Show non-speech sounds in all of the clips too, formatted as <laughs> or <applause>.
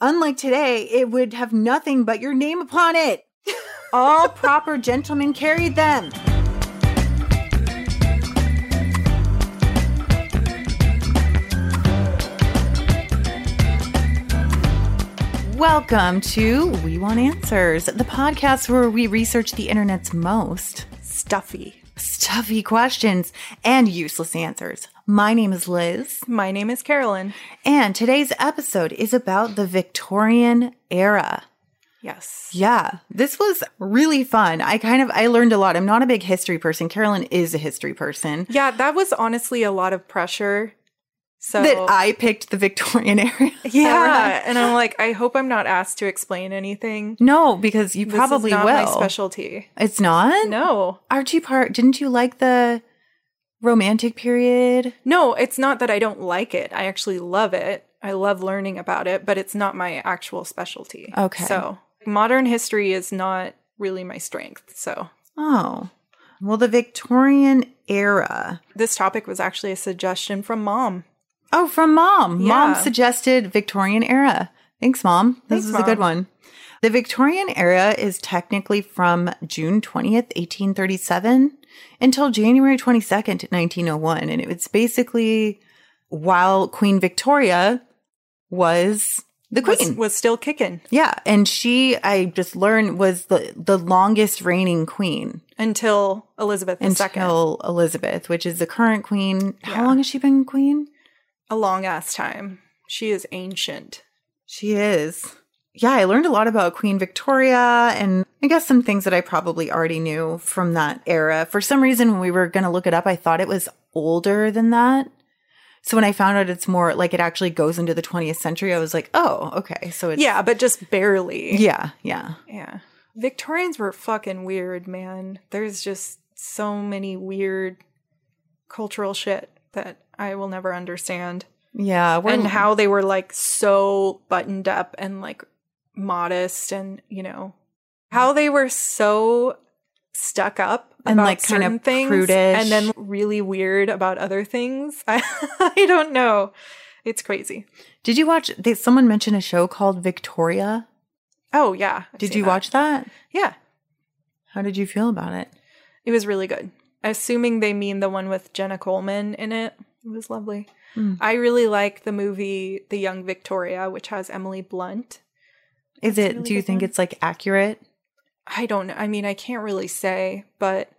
Unlike today, it would have nothing but your name upon it. All <laughs> proper gentlemen carried them. Welcome to We Want Answers, the podcast where we research the internet's most Stuffy. stuffy questions and useless answers. My name is Liz, My name is Carolyn. and today's episode is about the Victorian era. Yes. Yeah, this was really fun. I kind of I learned a lot. I'm not a big history person. Carolyn is a history person. Yeah, that was honestly a lot of pressure. So That I picked the Victorian <laughs> era. yeah, and I'm like, I hope I'm not asked to explain anything. No, because you This probably will. my specialty. it's not? No, Archie Park, didn't you like the romantic period? no, it's not that I don't like it. I actually love it. I love learning about it, but it's not my actual specialty. Okay. So modern history is not really my strength. So Oh. Well, the Victorian era. this topic was actually a suggestion from mom. Oh, from mom. Mom suggested Victorian era. Thanks, mom. This Thanks, is a good one. The Victorian era is technically from June 20th, 1837 until January 22nd, 1901. And it's basically while Queen Victoria was the queen. was still kicking yeah. And she, I just learned, was the, the longest reigning queen until Elizabeth II. until Elizabeth, which is the current queen. How long has she been queen? a long ass time. She is ancient. She is. Yeah, I learned a lot about Queen Victoria and I guess some things that I probably already knew from that era. For some reason, when we were going to look it up, I thought it was older than that. So when I found out it's more like it actually goes into the 20th century, I was like, oh, okay. So it's. Yeah, but just barely. Yeah, yeah. Yeah. Victorians were fucking weird, man. There's just so many weird cultural shit that I will never understand. Yeah. And how they were like so buttoned up and like modest and, you know, how they were so stuck up And, about like, kind of things prudish. and then really weird about other things. <laughs> I, I don't know. It's crazy. Did you watch? They, someone mentioned a show called Victoria. Oh, yeah. I've Did you that. watch that? Yeah. How did you feel about it? It was really good. Assuming they mean the one with Jenna Coleman in it. It was lovely. Hmm. I really like the movie The Young Victoria, which has Emily Blunt. Is That's it, really do you think one. it's like accurate? I don't know. I mean, I can't really say, but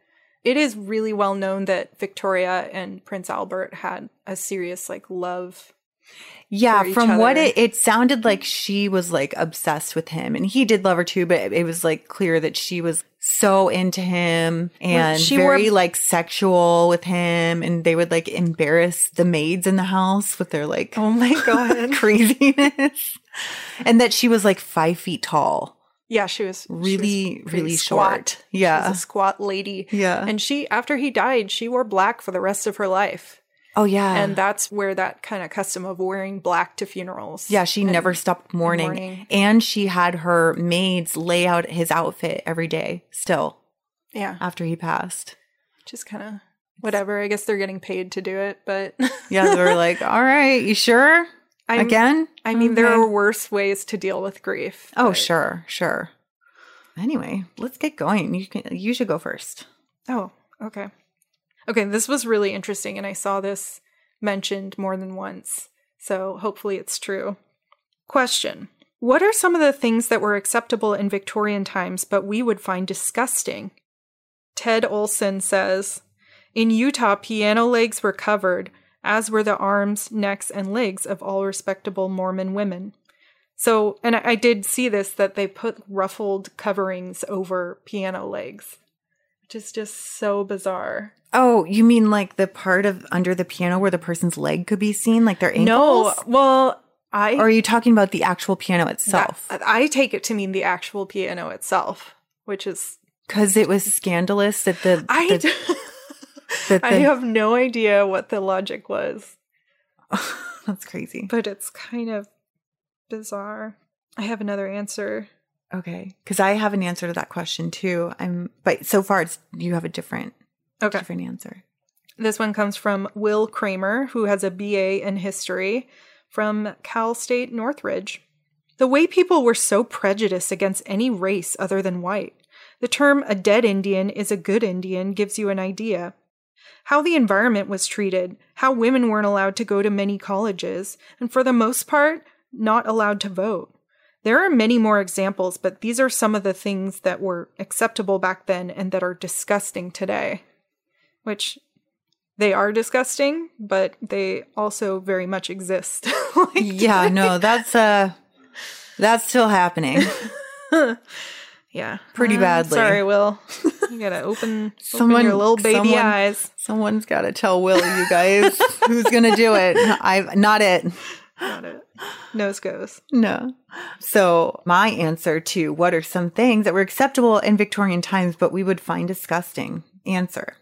it is really well known that Victoria and Prince Albert had a serious like love. Yeah, from what it it sounded like mm-hmm. she was like obsessed with him and he did love her too, but it was like clear that she was so into him and she wore- very like sexual with him and they would like embarrass the maids in the house with their like Oh my <laughs> god. craziness. and that she was like five feet tall. yeah, she was she Really, was really squat. short. She was Yeah. a squat lady. Yeah. And she after he died, she wore black for the rest of her life. Oh yeah. and that's where that kind of custom of wearing black to funerals. yeah, she never stopped mourning. mourning. And she had her maids lay out his outfit every day still Yeah, after he passed. just kind of whatever. I guess they're getting paid to do it, but <laughs> Yeah, they were like, "All right, you sure? I'm, Again?" I mean, there are worse ways to deal with grief. Oh, but- sure, sure. Anyway, let's get going. You can you should go first. Oh, okay. Okay, this was really interesting, and I saw this mentioned more than once, so hopefully it's true. Question What are some of the things that were acceptable in Victorian times but we would find disgusting? Ted Olson says In Utah, piano legs were covered, as were the arms, necks, and legs of all respectable Mormon women. So, and I did see this that they put ruffled coverings over piano legs, is just so bizarre. Oh, you mean like the part of under the piano where the person's leg could be seen, like their ankles? No, well, I Or are you talking about the actual piano itself? that- I take it to mean the actual piano itself, which is Because it was scandalous that the, I the- that <laughs> I have no idea what the logic was, <laughs> that's crazy. but it's kind of bizarre. I have another answer. Okay, because I have an answer to that question too. I'm, but so far it's you have a different Okay. different answer. This one comes from Will Kramer, who has a BA in history from Cal State Northridge. The way people were so prejudiced against any race other than white. The term a dead Indian is a good Indian gives you an idea. How the environment was treated, how women weren't allowed to go to many colleges, and for the most part, not allowed to vote. There are many more examples, but these are some of the things that were acceptable back then and that are disgusting today. Which they are disgusting, but they also very much exist. <laughs> like, yeah, no, that's uh that's still happening. <laughs> yeah. Pretty I'm badly. Sorry, Will. You gotta <laughs> open, open your little baby someone- eyes. Someone's got to tell Will, you guys, who's gonna do it. I've not it. Got it. Nose goes. No. So my answer to what are some things that were acceptable in Victorian times, but we would find disgusting? Answer.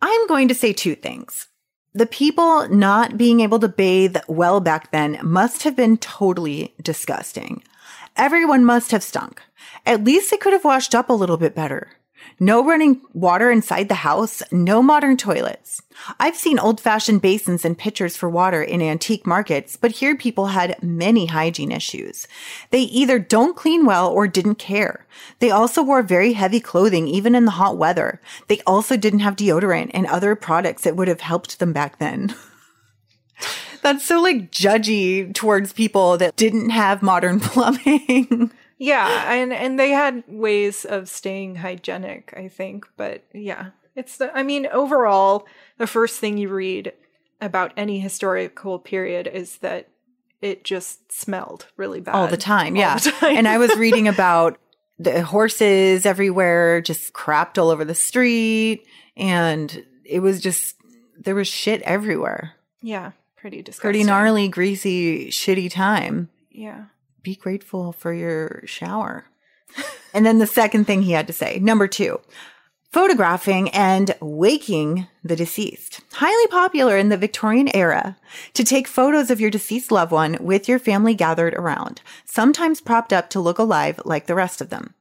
I'm going to say two things. The people not being able to bathe well back then must have been totally disgusting. Everyone must have stunk. At least they could have washed up a little bit better. No running water inside the house, no modern toilets. I've seen old fashioned basins and pitchers for water in antique markets, but here people had many hygiene issues. They either don't clean well or didn't care. They also wore very heavy clothing even in the hot weather. They also didn't have deodorant and other products that would have helped them back then. <laughs> That's so like judgy towards people that didn't have modern <laughs> plumbing. Yeah, and and they had ways of staying hygienic, I think, but yeah. It's the I mean, overall, the first thing you read about any historical period is that it just smelled really bad all the time. all Yeah. the time. and I was <laughs> reading about the horses everywhere, just crapped all over the street. And it was just, there was shit everywhere. yeah, pretty disgusting. Pretty gnarly, greasy, shitty time. Yeah. Be grateful for your shower. and then the second thing he had to say, number two, photographing and waking the deceased. Highly popular in the Victorian era to take photos of your deceased loved one with your family gathered around, sometimes propped up to look alive like the rest of them.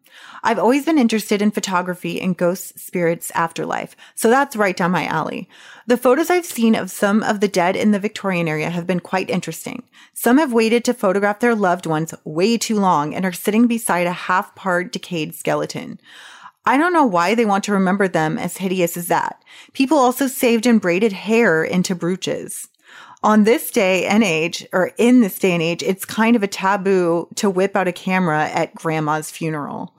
I've always been interested in photography and ghosts, spirits, afterlife, so that's right down my alley. The photos I've seen of some of the dead in the Victorian area have been quite interesting. Some have waited to photograph their loved ones way too long and are sitting beside a half part decayed skeleton. I don't know why they want to remember them as hideous as that. People also saved and braided hair into brooches. On this day and age, or in this day and age, it's kind of a taboo to whip out a camera at grandma's funeral.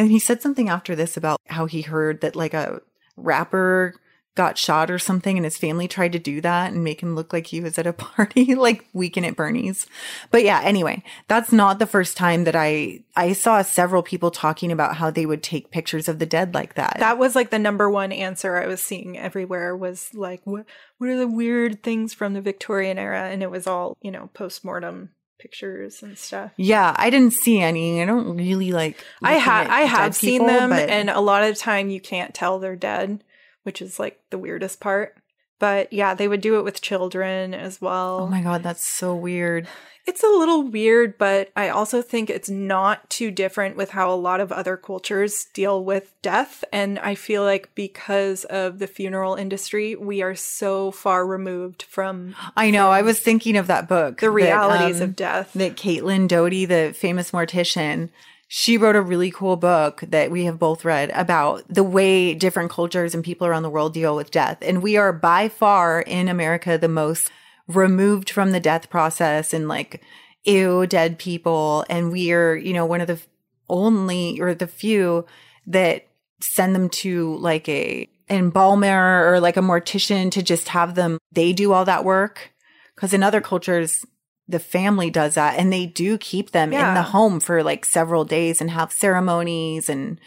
And he said something after this about how he heard that like a rapper got shot or something and his family tried to do that and make him look like he was at a <laughs> party like weekend at Bernie's. But yeah, anyway, that's not the first time that I I saw several people talking about how they would take pictures of the dead like that. That was like the number one answer I was seeing everywhere was like what what are the weird things from the Victorian era and it was all, you know, post-mortem pictures and stuff. yeah, I didn't see any. I don't really like I have I have seen people, them but- and a lot of the time you can't tell they're dead, which is like the weirdest part. But yeah, they would do it with children as well. Oh my god, that's so weird. It's a little weird, but I also think it's not too different with how a lot of other cultures deal with death. And I feel like because of the funeral industry, we are so far removed from I know. I was thinking of that book, the realities that, um, of death. that Caitlin Doughty, the famous mortician, she wrote a really cool book that we have both read about the way different cultures and people around the world deal with death. And we are by far in America the most removed from the death process and like, ew, dead people. And we are, you know, one of the only or the few that send them to like a embalmer or like a mortician to just have them, they do all that work. Cause in other cultures, the family does that and they do keep them in the home for like several days and have ceremonies and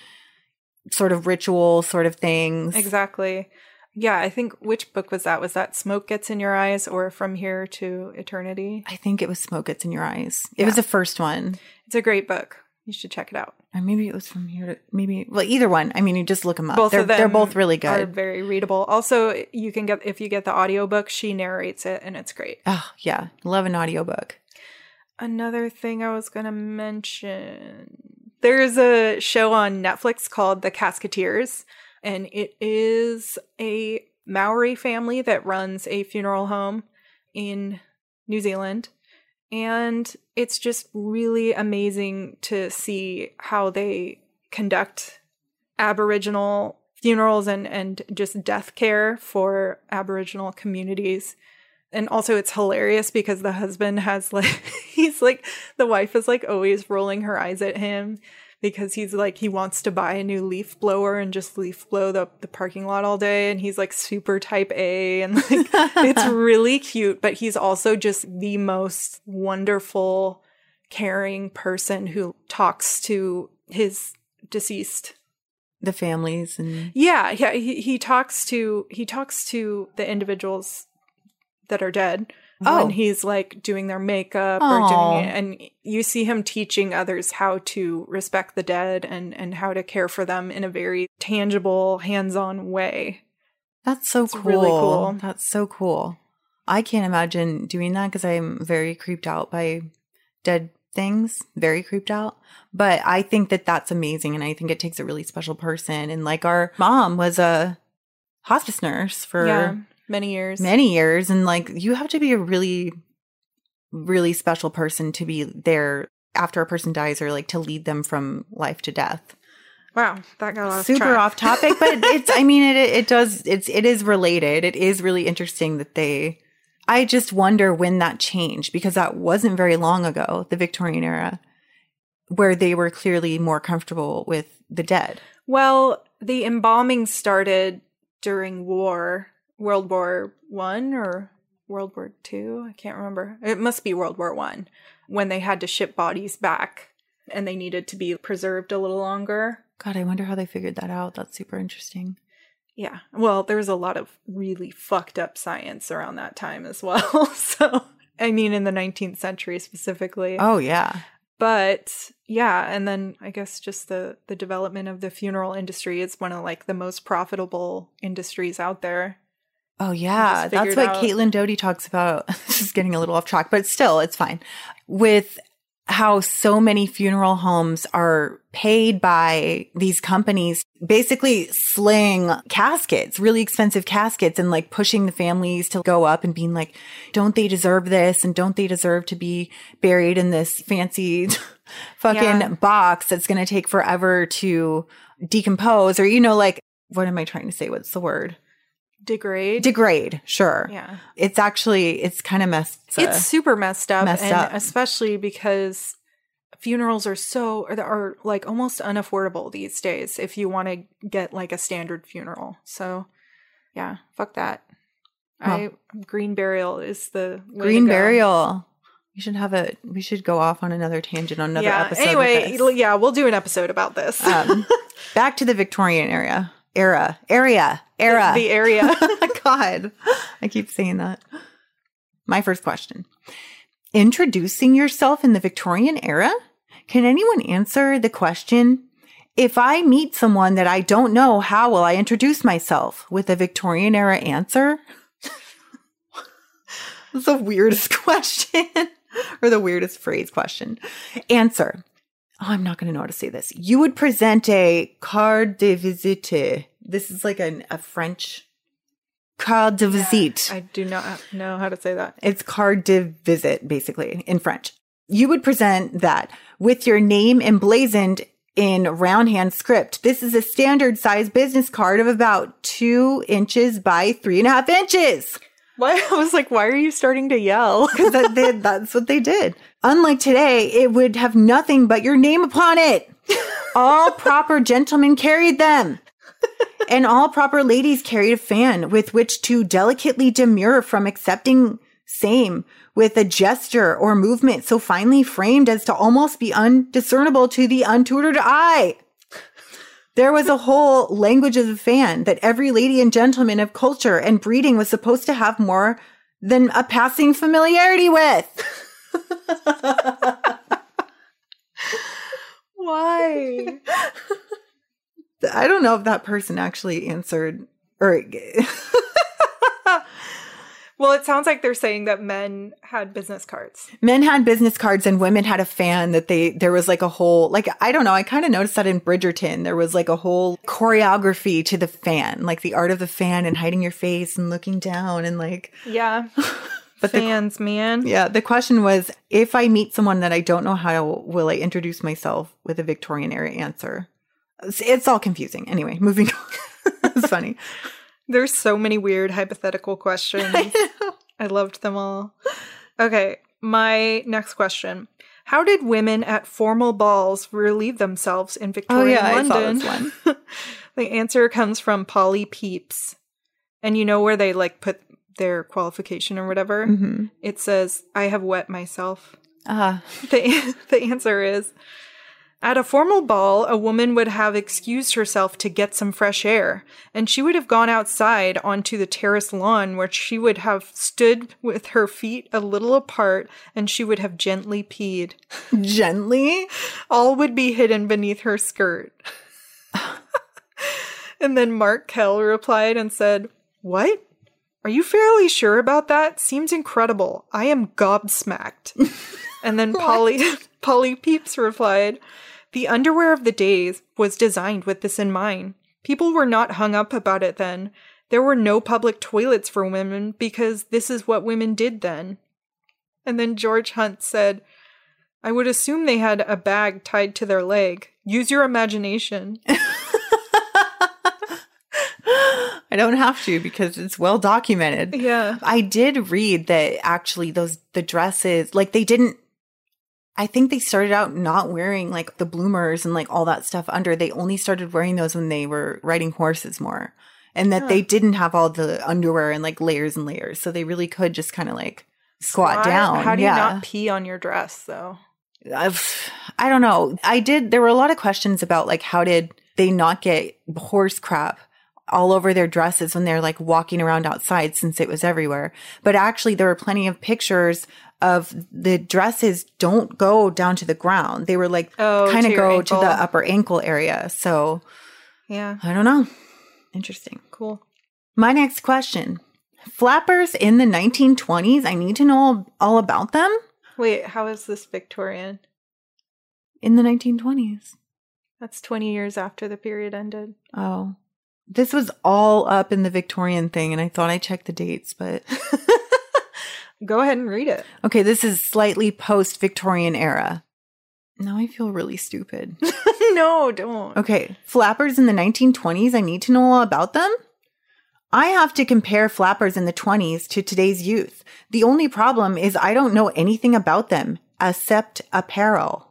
sort of ritual sort of things. exactly. Yeah, I think which book was that? Was that Smoke Gets in Your Eyes or From Here to Eternity? I think it was Smoke Gets in Your Eyes. It Yeah. was the first one. It's a great book. You should check it out. Or maybe it was from here to maybe well either one. I mean you just look them up. Both they're of them they're both really good. Are very readable. Also, you can get if you get the audiobook, she narrates it and it's great. Oh yeah. Love an audiobook. Another thing I was going to mention there's a show on Netflix called The Casketeers, and it is a Maori family that runs a funeral home in New Zealand. And it's just really amazing to see how they conduct Aboriginal funerals and, and just death care for Aboriginal communities. And also, it's hilarious because the husband has like, <laughs> he's like, the wife is like always rolling her eyes at him because he's like, he wants to buy a new leaf blower and just leaf blow the, the parking lot all day. And he's like super type A and <laughs> like, it's <laughs> really cute. But he's also just the most wonderful, caring person who talks to his deceased The families and yeah, yeah. He, he talks to he talks to the individuals that are dead Oh. when he's like doing their makeup or doing it, and you see him teaching others how to respect the dead and and how to care for them in a very tangible, hands-on way. that's so It's cool. really cool. That's so cool. I can't imagine doing that because I'm very creeped out by dead things, very creeped out. But I think that that's amazing. And I think it takes a really special person. And like our mom was a hospice nurse for yeah, many years. many years. And like you have to be a really, really special person to be there after a person dies or like to lead them from life to death. wow, that got off super track. off topic, but <laughs> it's I mean it it does it's it is related. It is really interesting that they I just wonder when that changed because that wasn't very long ago, the Victorian era, where they were clearly more comfortable with the dead. Well, the embalming started during war, World War One or World War Two. I can't remember. It must be World War One when they had to ship bodies back and they needed to be preserved a little longer. God, I wonder how they figured that out. That's super interesting. Yeah. Well, there was a lot of really fucked up science around that time as <laughs> well. so, I mean, in the 19th century specifically. Oh yeah. but yeah and then i guess just the the development of the funeral industry is one of like the most profitable industries out there Oh yeah, that's what out- Caitlin Doughty talks about. <laughs> this is getting a little off track, but still, it's fine. With how so many funeral homes are paid by these companies, basically slaying caskets, really expensive caskets, and like pushing the families to go up and being like, "Don't they deserve this? And don't they deserve to be buried in this fancy <laughs> fucking Yeah. box that's going to take forever to decompose?" Or you know, like, what am I trying to say? What's the word? Degrade? Degrade sure. Yeah. It's actually it's kind of messed it's super messed up messed and up. especially because funerals are so are, are like almost unaffordable these days if you want to get like a standard funeral. So yeah fuck that. I green burial is the green burial. We should have a we should go off on another tangent on another yeah episode anyway yeah we'll do an episode about this. Um, <laughs> back to the victorian era era area era the area <laughs> <laughs> god i keep saying that my first question introducing yourself in the victorian era can anyone answer the question if I meet someone that I don't know, how will I introduce myself? With a Victorian era answer? <laughs> That's the weirdest question or the weirdest phrase question. Answer. Oh, I'm not going to know how to say this. You would present a card de visite. This is like an, a French card de visite. I do not know how to say that. It's card de visit, basically, in French. You would present that with your name emblazoned in round hand script. This is a standard size business card of about two inches by three and a half inches. Why? <laughs> I was like, why are you starting to yell? <laughs> Because that, they- that's what they did. Unlike today, it would have nothing but your name upon it. All <laughs> proper gentlemen carried them. And all proper ladies carried a fan with which to delicately demur from accepting same with a gesture or movement so finely framed as to almost be undiscernible to the untutored eye. There was a whole language of the fan that every lady and gentleman of culture and breeding was supposed to have more than a passing familiarity with. <laughs> Why? I don't know if that person actually answered or well, it sounds like they're saying that men had business cards. men had business cards and women had a fan that they there was like a whole like I don't know I kind of noticed that in Bridgerton there was like a whole choreography to the fan like the art of the fan and hiding your face and looking down and like Yeah. <laughs> But the, Fans, man. yeah, the question was if I meet someone that I don't know how, will I introduce myself with a Victorian era answer? It's, it's all confusing. Anyway, moving <laughs> on. it's funny. There's so many weird hypothetical questions. <laughs> I loved them all. Okay, my next question. How did women at formal balls relieve themselves in Victorian Oh yeah, I London? this one. <laughs> the answer comes from Polly Peeps. And you know where they like put their qualification or whatever? hmm It says, I have wet myself. Uh, <laughs> The, the answer is At a formal ball, a woman would have excused herself to get some fresh air, and she would have gone outside onto the terrace lawn where she would have stood with her feet a little apart and she would have gently peed. gently. All would be hidden beneath her skirt. <laughs> and then Mark Kell replied and said, What? Are you fairly sure about that? Seems incredible. I am gobsmacked. <laughs> and then Polly <laughs> Polly Peeps replied, The underwear of the days was designed with this in mind. People were not hung up about it then. There were no public toilets for women because this is what women did then. And then George Hunt said, I would assume they had a bag tied to their leg. Use your imagination. <laughs> I don't have to because it's well documented. Yeah. I did read that actually those the dresses like they didn't I think they started out not wearing like the bloomers and like all that stuff under. They only started wearing those when they were riding horses more. And that they didn't have all the underwear and like layers and layers. So they really could just kind of like squat Why- down. How do you yeah. not pee on your dress though? I've, I don't know. I did. There were a lot of questions about like how did they not get horse crap all over their dresses when they're like walking around outside since it was everywhere. But actually, there were plenty of pictures of the dresses don't go down to the ground. They were like Oh, kind of go to the upper ankle area. So Yeah. I don't know. Interesting. Cool. My next question. Flappers in the 1920s. I need to know all about them Wait, how is this Victorian? in the 1920s. That's 20 years after the period ended. Oh. This was all up in the Victorian thing, and I thought I checked the dates, but <laughs> Go ahead and read it. okay, this is slightly post Victorian era. Now I feel really stupid. <laughs> no, don't. Okay, flappers in the 1920s, I need to know all about them? I have to compare flappers in the 20s to today's youth. The only problem is I don't know anything about them except apparel.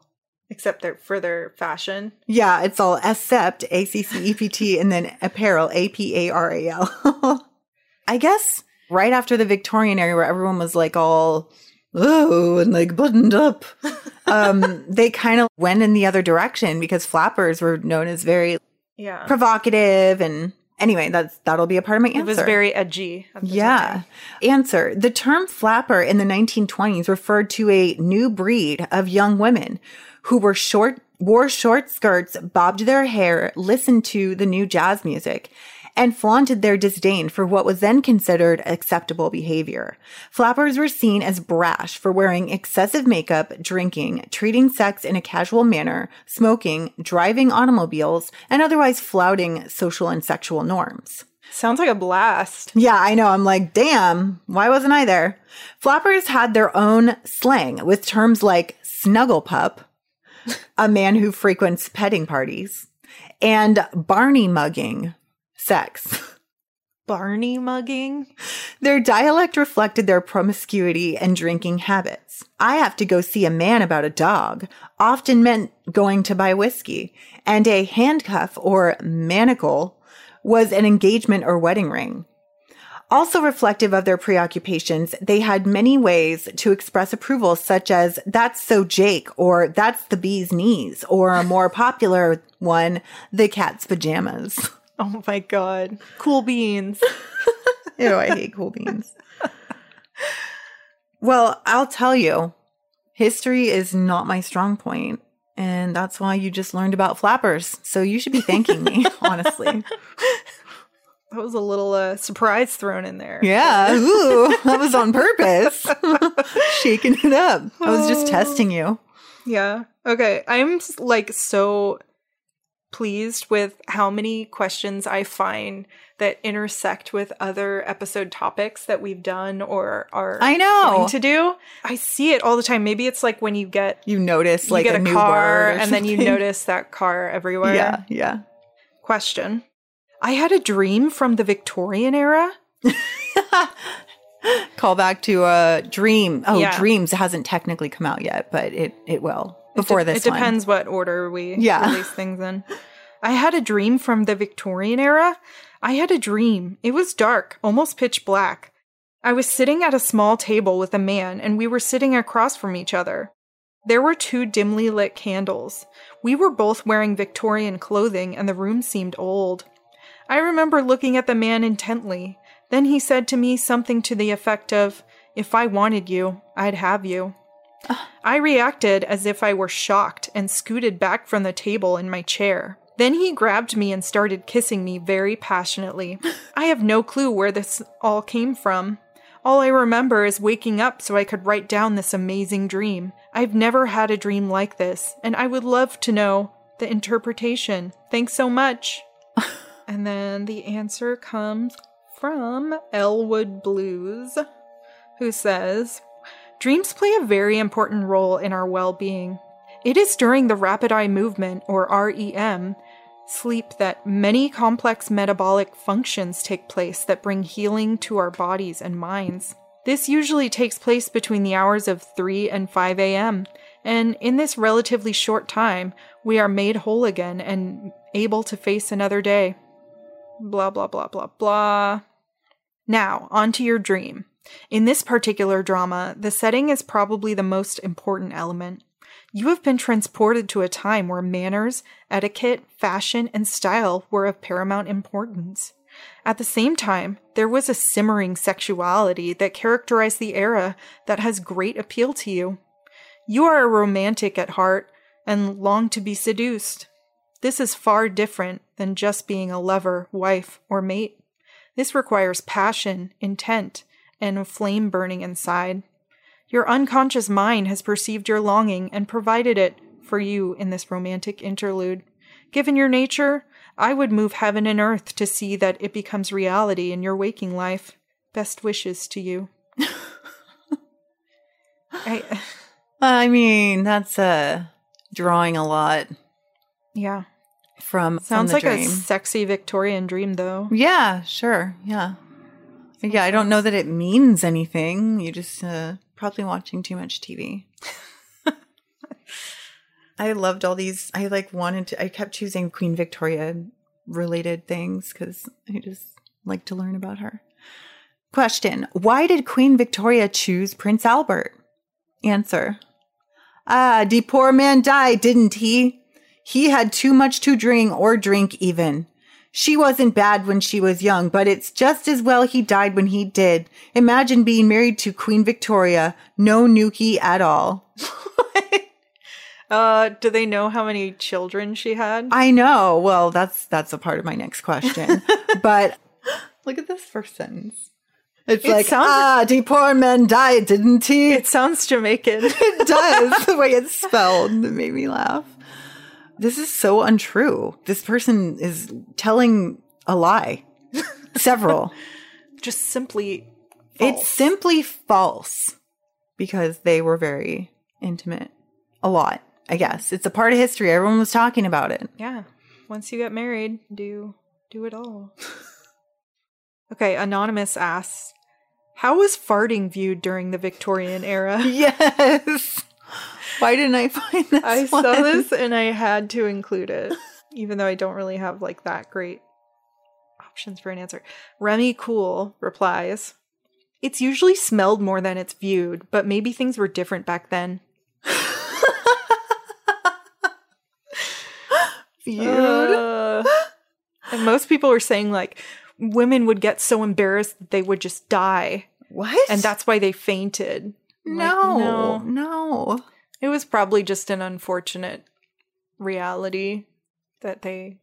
Except they're for their fashion. Yeah, it's all except A C C E P T and then apparel, A P A R A L. <laughs> I guess right after the Victorian era where everyone was like all, oh, and like buttoned up, <laughs> um, they kind of went in the other direction because flappers were known as very Yeah. provocative. And anyway, that's that'll be a part of my answer. it was very edgy. Yeah. time. Answer. The term flapper in the 1920s referred to a new breed of young women who were short, wore short skirts, bobbed their hair, listened to the new jazz music, and flaunted their disdain for what was then considered acceptable behavior. Flappers were seen as brash for wearing excessive makeup, drinking, treating sex in a casual manner, smoking, driving automobiles, and otherwise flouting social and sexual norms. Sounds like a blast. Yeah, I know. I'm like, damn, why wasn't I there? Flappers had their own slang with terms like snuggle pup, a man who frequents petting parties, and Barney mugging, sex. <laughs> Barney mugging. Their dialect reflected their promiscuity and drinking habits. I have to go see a man about a dog often meant going to buy whiskey, and a handcuff or manacle was an engagement or wedding ring. Also reflective of their preoccupations, they had many ways to express approval, such as, that's so Jake, or that's the bee's knees, or a more popular one, the cat's pajamas. <laughs> Oh my god. Cool beans. <laughs> Ew, I hate cool beans. Well, I'll tell you, history is not my strong point, and that's why you just learned about flappers. So you should be thanking me, <laughs> honestly. That was a little uh, surprise thrown in there. Yeah, <laughs> ooh, that was on purpose. Shaking it up. I was just testing you. Yeah. Okay. I'm like so pleased with how many questions I find that intersect with other episode topics that we've done or are I know. going to do. I see it all the time. Maybe it's like when you get You notice you like get a, a, new car and then you <laughs> notice that car everywhere. Yeah, yeah. Question. I had a dream from the Victorian era. <laughs> Call back to a dream. Oh, Yeah. dreams hasn't technically come out yet, but it it will before it, de- this. It one. depends what order we Yeah. release things in. I had a dream from the Victorian era. I had a dream. It was dark, almost pitch black. I was sitting at a small table with a man, and we were sitting across from each other. There were two dimly lit candles. We were both wearing Victorian clothing, and the room seemed old. I remember looking at the man intently. Then he said to me something to the effect of, If I wanted you, I'd have you. I reacted as if I were shocked and scooted back from the table in my chair. Then he grabbed me and started kissing me very passionately. <laughs> I have no clue where this all came from. All I remember is waking up so I could write down this amazing dream. I've never had a dream like this, and I would love to know the interpretation. Thanks so much. <laughs> and then the answer comes from Elwood Blues, who says, Dreams play a very important role in our well being. It is during the rapid eye movement, or REM, sleep that many complex metabolic functions take place that bring healing to our bodies and minds. This usually takes place between the hours of 3 and 5 a.m., and in this relatively short time, we are made whole again and able to face another day. Blah, blah, blah, blah, blah. Now, on to your dream. In this particular drama, the setting is probably the most important element. You have been transported to a time where manners, etiquette, fashion, and style were of paramount importance. At the same time, there was a simmering sexuality that characterized the era that has great appeal to you. You are a romantic at heart and long to be seduced. This is far different than just being a lover, wife, or mate. This requires passion, intent, and a flame burning inside. Your unconscious mind has perceived your longing and provided it for you in this romantic interlude. Given your nature, I would move heaven and earth to see that it becomes reality in your waking life. Best wishes to you. <laughs> I, I mean, that's uh drawing a lot yeah. from from Sounds the like dream. a sexy Victorian dream, though. Yeah, sure. Yeah. Yeah, I don't know that it means anything. You just uh, probably watching too much TV. <laughs> I loved all these. I like wanted to. I kept choosing Queen Victoria related things because I just like to learn about her. Question: Why did Queen Victoria choose Prince Albert? Answer: Ah, the poor man died, didn't he? He had too much to drink or drink even. She wasn't bad when she was young, but it's just as well he died when he did. Imagine being married to Queen Victoria, no Nuki at all. <laughs> Uh, do they know how many children she had? I know. Well, that's that's a part of my next question. <laughs> but look at this first sentence. It's It like, sounds- ah, the poor man died, didn't he? It sounds Jamaican. <laughs> it does. the way it's spelled it made me laugh. This is so untrue. This person is telling a lie. <laughs> Several. Just simply. It's simply false because they were very intimate. A lot, I guess. It's a part of history. Everyone was talking about it. Yeah. Once you get married, do do it all. <laughs> okay, anonymous asks, "How was farting viewed during the Victorian era?" <laughs> Yes. Why didn't I <laughs> find this? I one? saw this and I had to include it, even though I don't really have like that great options for an answer. Remy Cool replies, "It's usually smelled more than it's viewed, but maybe things were different back then." <laughs> Viewed. Uh, and most people were saying like women would get so embarrassed that they would just die, what? and that's why they fainted. I'm like, no, no. It was probably just an unfortunate reality that they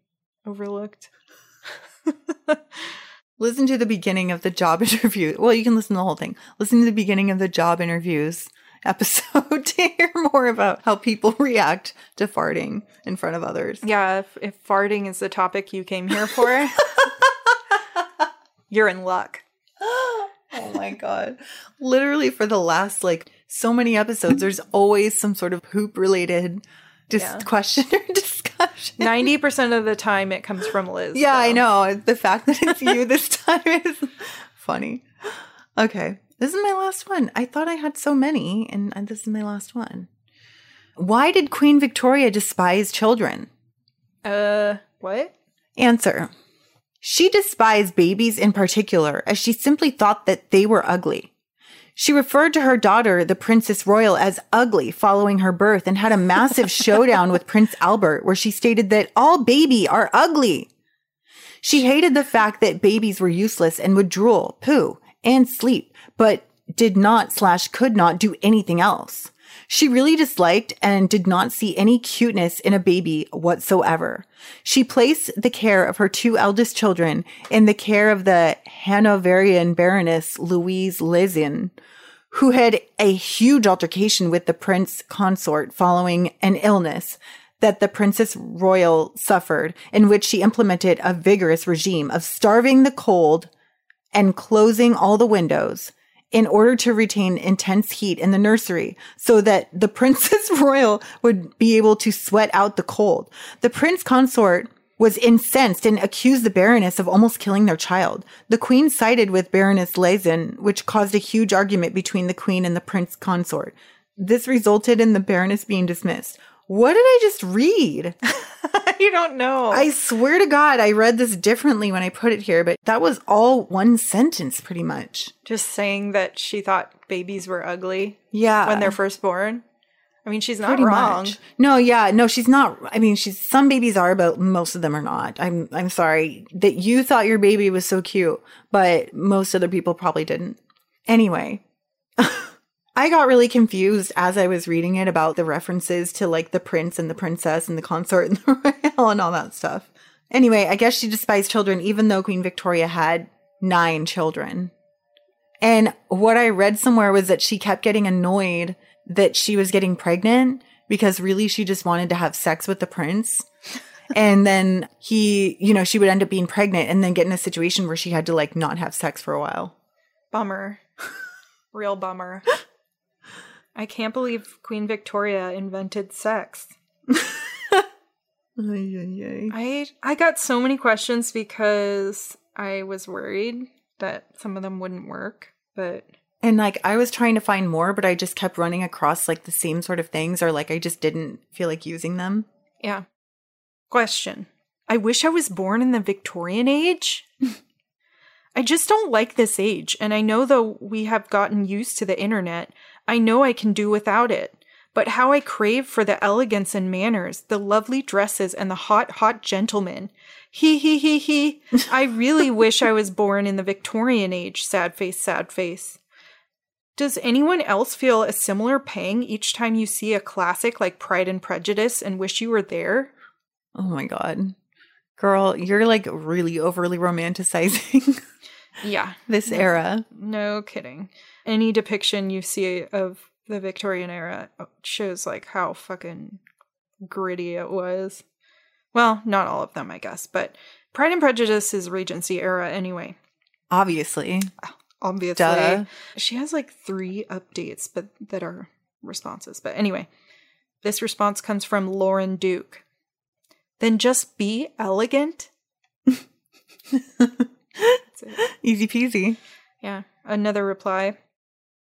overlooked. <laughs> Listen to the beginning of the job <laughs> interview. Well, you can listen to the whole thing. Listen to the beginning of the job interviews episode <laughs> to hear more about how people react to farting in front of others. Yeah, if, if farting is the topic you came here for, you're in luck. <gasps> oh my god. Literally for the last like so many episodes there's always some sort of poop related dis- Yeah. question or <laughs> discussion. 90% of the time it comes from Liz. Yeah, I know. The fact that it's you this time <laughs> is funny. Okay. This is my last one. I thought I had so many, and this is my last one. Why did Queen Victoria despise children? Uh, what? Answer. She despised babies in particular, as she simply thought that they were ugly. She referred to her daughter, the Princess Royal, as ugly following her birth and had a massive showdown with Prince Albert where she stated that all baby are ugly. She hated the fact that babies were useless and would drool, poo, and sleep, but did not slash could not do anything else. She really disliked and did not see any cuteness in a baby whatsoever. She placed the care of her two eldest children in the care of the Hanoverian Baroness Louise Lehzen, who had a huge altercation with the prince consort following an illness that the Princess Royal suffered, in which she implemented a vigorous regime of starving the cold and closing all the windows in order to retain intense heat in the nursery so that the <laughs> Princess Royal would be able to sweat out the cold. The prince consort was incensed and accused the Baroness of almost killing their child. The Queen sided with Baroness Lehzen, which caused a huge argument between the Queen and the Prince consort. This resulted in the Baroness being dismissed. What did I just read? <laughs> you don't know. I swear to God, I read this differently when I put it here, but that was all one sentence pretty much. Just saying that she thought babies were ugly Yeah. when they're first born. I mean, she's not pretty wrong. much. No, yeah, no, she's not. I mean, she's some babies are, but most of them are not. I'm I'm sorry that you thought your baby was so cute, but most other people probably didn't. Anyway, I got really confused as I was reading it about the references to like the prince and the princess and the consort and <laughs> the royal and all that stuff. Anyway, I guess she despised children even though Queen Victoria had nine children. And what I read somewhere was that she kept getting annoyed that she was getting pregnant because really she just wanted to have sex with the prince. <laughs> and then he, you know, she would end up being pregnant and then get in a situation where she had to like not have sex for a while. Bummer. <laughs> Real bummer. I can't believe Queen Victoria invented sex. <laughs> I I got so many questions because I was worried that some of them wouldn't work, but And like I was trying to find more, but I just kept running across like the same sort of things or like I just didn't feel like using them. yeah. Question. I wish I was born in the Victorian age. <laughs> I just don't like this age, and I know though we have gotten used to the internet, I know I can do without it. But how I crave for the elegance and manners, the lovely dresses, and the hot, hot gentlemen. He, he, he, he. <laughs> I really wish I was born in the Victorian age, sad face, sad face. Does anyone else feel a similar pang each time you see a classic like Pride and Prejudice and wish you were there? Oh my god. Girl, you're like really overly romanticizing <laughs> Yeah, this era. no kidding. Any depiction you see of the Victorian era shows like how fucking gritty it was. Well, not all of them, I guess, but Pride and Prejudice is Regency era anyway. Obviously. Ah, obviously, Duh. she has like three updates, but that are responses. But anyway, this response comes from Lauren Duke. Then just be elegant. <laughs> That's it. Easy peasy. Yeah, another reply.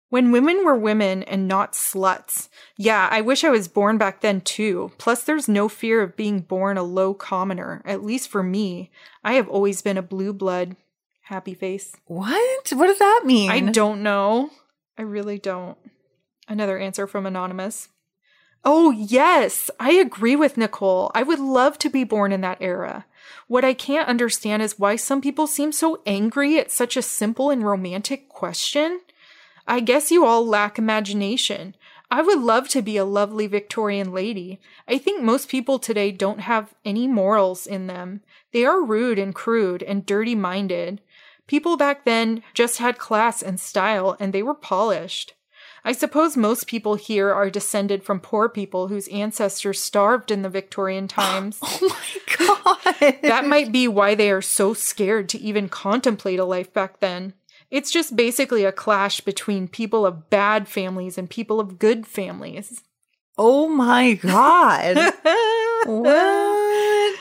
When women were women and not sluts. Yeah, I wish I was born back then too. Plus, there's no fear of being born a low commoner, at least for me. I have always been a blue blood. Happy face. What? What does that mean? I don't know. I really don't. Another answer from Anonymous. Oh, yes, I agree with Nicole. I would love to be born in that era. What I can't understand is why some people seem so angry at such a simple and romantic question. I guess you all lack imagination. I would love to be a lovely Victorian lady. I think most people today don't have any morals in them. They are rude and crude and dirty minded. People back then just had class and style and they were polished. I suppose most people here are descended from poor people whose ancestors starved in the Victorian times. <laughs> Oh my god. that might be why they are so scared to even contemplate a life back then. It's just basically a clash between people of bad families and people of good families. Oh my god. <laughs> what?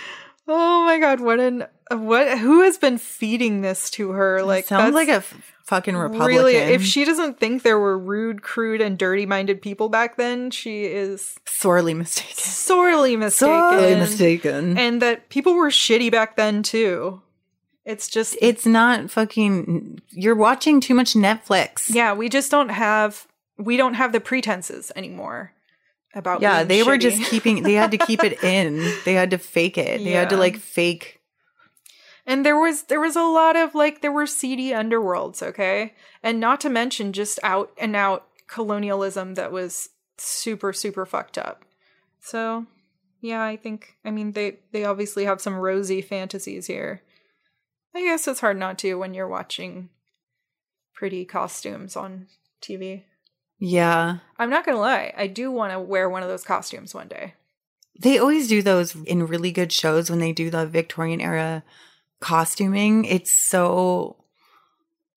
Oh my god, what an what who has been feeding this to her? Like sounds like a f- fucking Republican. Really, if she doesn't think there were rude, crude, and dirty-minded people back then, she is sorely mistaken. sorely mistaken. Sorely mistaken. And that people were shitty back then too. It's just it's not fucking. You're watching too much Netflix. yeah, we just don't have we don't have the pretenses anymore about Yeah, they were just keeping. They had to keep it <laughs> in. They had to fake it. They had to like fake. And there was there was a lot of like there were seedy underworlds, okay? And not to mention just out and out colonialism that was super super fucked up. So, yeah, I think I mean they they obviously have some rosy fantasies here. I guess it's hard not to when you're watching pretty costumes on TV. Yeah, I'm not going to lie, I do want to wear one of those costumes one day. they always do those in really good shows when they do the Victorian era costuming. It's so.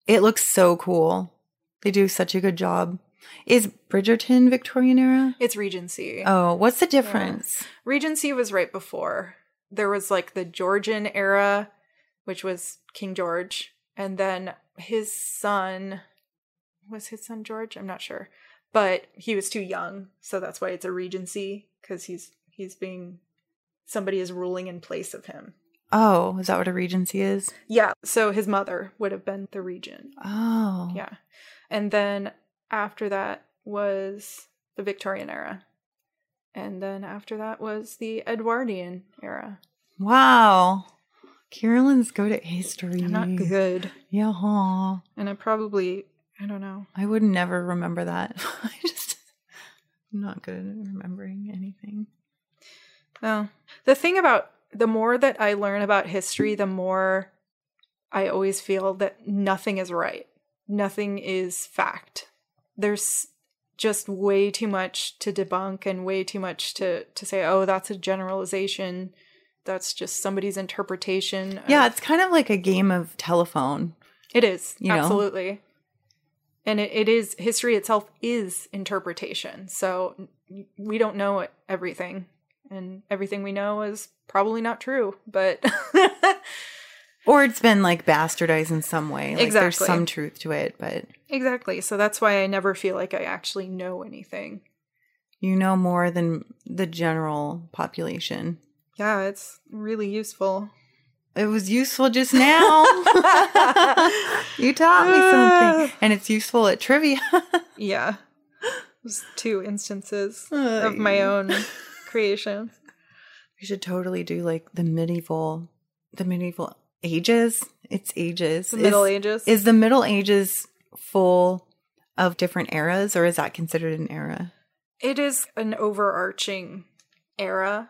It looks so cool. They do such a good job. Is Bridgerton Victorian era? It's Regency. Oh, what's the difference? Regency was right before. There was like the Georgian era, which was King George, and then his son was his son George. I'm not sure, but he was too young, so that's why it's a Regency because he's he's being somebody is ruling in place of him. Oh, is that what a regency is? Yeah, so his mother would have been the regent. Oh, Yeah, and then after that was the Victorian era, and then after that was the Edwardian era. Wow. Carolyn's good at history. I'm not good. Yeah. huh. And I probably, I don't know. I would never remember that. <laughs> I just, I'm not good at remembering anything. Oh. The thing about the more that I learn about history, the more I always feel that nothing is right. Nothing is fact. There's just way too much to debunk and way too much to to say, "Oh, that's a generalization. That's just somebody's interpretation." of- Yeah, it's kind of like a game of telephone. It is. You know? absolutely. And it, it is history itself is interpretation. So we don't know everything. And everything we know is probably not true. But <laughs> Or it's been like bastardized in some way. Like there's some truth to it, but exactly. So that's why I never feel like I actually know anything. you know more than the general population. Yeah, it's really useful. It was useful just now. <laughs> you taught me something. Ah. And it's useful at trivia. <laughs> Yeah. There's two instances of my own creation. We should totally do like the medieval, the medieval ages. It's ages. The Middle is, Ages. Is the Middle Ages full of different eras, or is that considered an era? It is an overarching era,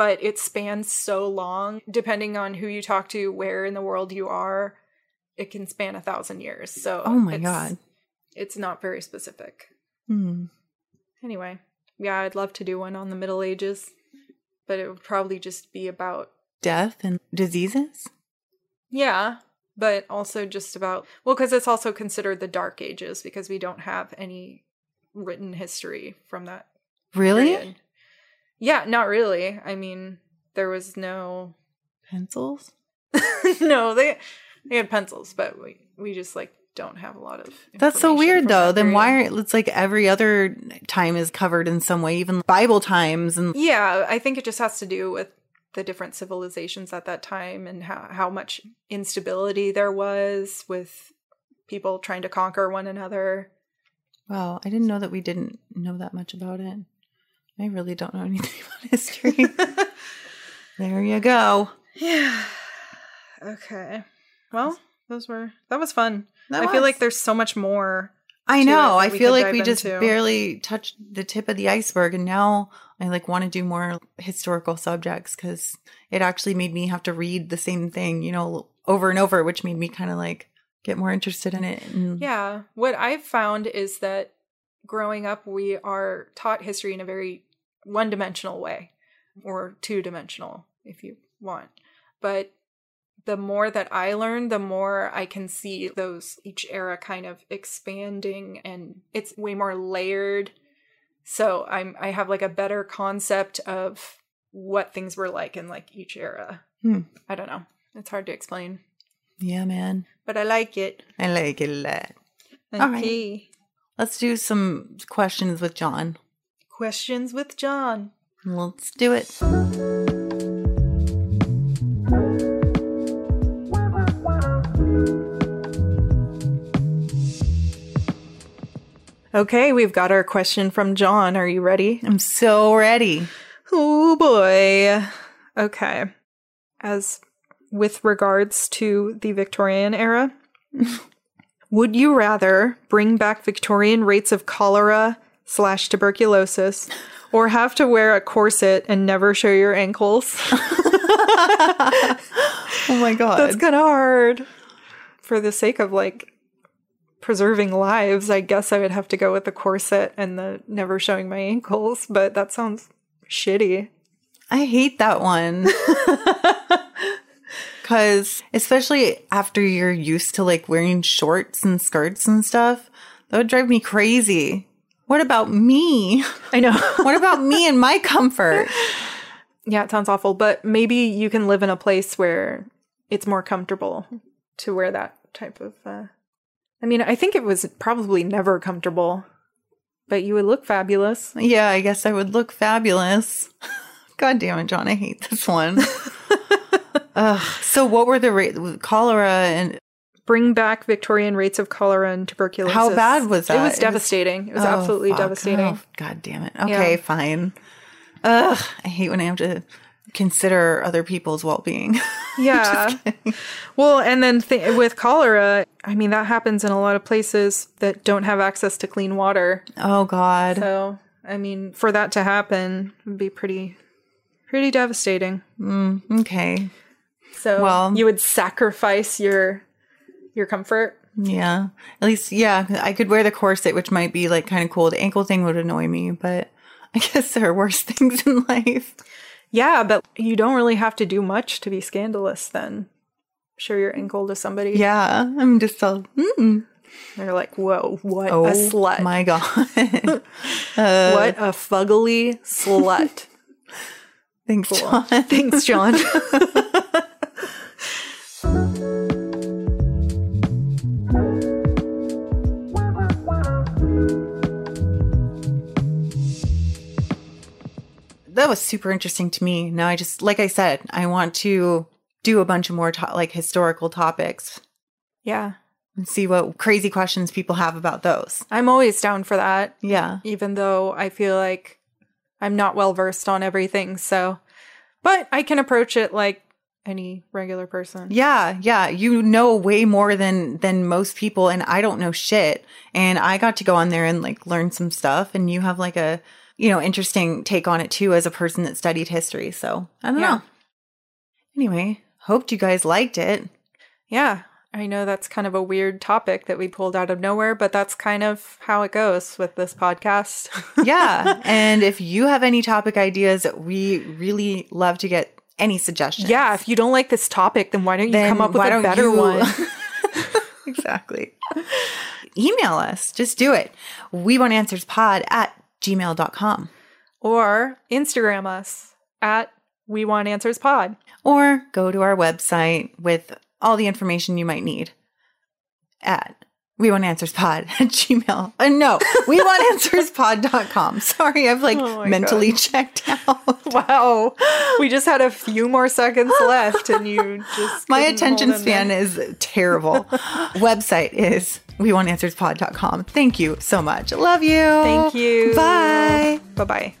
but it spans so long. Depending on who you talk to, where in the world you are, it can span a thousand years. So, Oh my it's- god. it's not very specific. Hmm. Anyway, yeah, I'd love to do one on the Middle Ages, but it would probably just be about Death and diseases. yeah, but also just about well, because it's also considered the Dark Ages because we don't have any written history from that Really? period. Yeah, not really. I mean, there was no Pencils? <laughs> no, they they had pencils, but we we just like don't have a lot of That's so weird though. Then why period. are it's like every other time is covered in some way, even Bible times and Yeah, I think it just has to do with the different civilizations at that time and how how much instability there was with people trying to conquer one another. Wow, I didn't know that we didn't know that much about it. I really don't know anything <laughs> about history. there you go. <sighs> Yeah. Okay. Well, those were that was fun. That I feel like there's so much more. I know. I feel like we just into. barely touched the tip of the iceberg, and now I like want to do more historical subjects because it actually made me have to read the same thing, you know, over and over, which made me kind of like get more interested in it. And Yeah. What I've found is that growing up, we are taught history in a very one dimensional way or two dimensional, if you want. But the more that I learn, the more I can see those each era kind of expanding and it's way more layered. So I'm I have like a better concept of what things were like in like each era. Hmm. I don't know. It's hard to explain. Yeah, man. But I like it. I like it a lot. All right. Okay. Let's do some questions with John. Questions with John. Let's do it. Okay, we've got our question from John. Are you ready? I'm so ready. Oh boy. Okay. As with regards to the Victorian era, <laughs> would you rather bring back Victorian rates of cholera slash tuberculosis or have to wear a corset and never show your ankles? <laughs> Oh my god. That's kind of hard. For the sake of like preserving lives, I guess I would have to go with the corset and the never showing my ankles, but that sounds shitty. I hate that one. <laughs> Cause especially after you're used to like wearing shorts and skirts and stuff, that would drive me crazy. What about me? I know. <laughs> What about me and my comfort? yeah, it sounds awful, but maybe you can live in a place where it's more comfortable to wear that type of uh I mean, I think it was probably never comfortable, but you would look fabulous. Yeah, I guess I would look fabulous. <laughs> God damn it, John, I hate this one. <laughs> Ugh. So, what were the rate? Cholera and Bring back Victorian rates of cholera and tuberculosis. How bad was It that? was It was- devastating. It was Oh, absolutely fuck. devastating. Oh, God damn it. Okay, Yeah. fine. Ugh, I hate when I have to consider other people's well being. <laughs> Yeah. well, and then th- with cholera, I mean, that happens in a lot of places that don't have access to clean water. oh, God. So, I mean, for that to happen would be pretty, pretty devastating. Mm, okay. So, Well- you would sacrifice your your comfort. Yeah. At least, yeah, I could wear the corset, which might be like kind of cool. The ankle thing would annoy me, but <laughs> I guess there are worse <laughs> things in life. Yeah, but you don't really have to do much to be scandalous. Then show your ankle to somebody. Yeah. I'm just so, mm, they're like, "Whoa, what oh a slut! my God. <laughs> what a fuggly slut!" Thanks, John. Thanks, John. That was super interesting to me. Now I just, like I said, I want to do a bunch of more to- like historical topics yeah, and see what crazy questions people have about those. I'm always down for that. Yeah. even though I feel like I'm not well versed on everything. So, but I can approach it like any regular person. Yeah, yeah, you know way more than than most people and I don't know shit. And I got to go on there and like learn some stuff and you have like a, you know, interesting take on it too as a person that studied history. So, I don't Yeah. know. Anyway, hoped you guys liked it. Yeah. I know that's kind of a weird topic that we pulled out of nowhere, but that's kind of how it goes with this podcast. <laughs> Yeah. and if you have any topic ideas, we really love to get any suggestions. yeah. If you don't like this topic, then why don't you Then come up with a better you- one? <laughs> <laughs> exactly. Email us. Just do it. We want answers pod at gmail.com. or Instagram us at We Want Answers Pod. Or go to our website with all the information you might need at we want answers pod <laughs> at gmail. Uh, no, we want <laughs> answers pod.com. Sorry, I've like Oh mentally checked <laughs> out. Wow. We just had a few more seconds left and you just. My attention in span is terrible. Website is we want answers pod.com. Thank you so much. Love you. Thank you. Bye. Bye bye.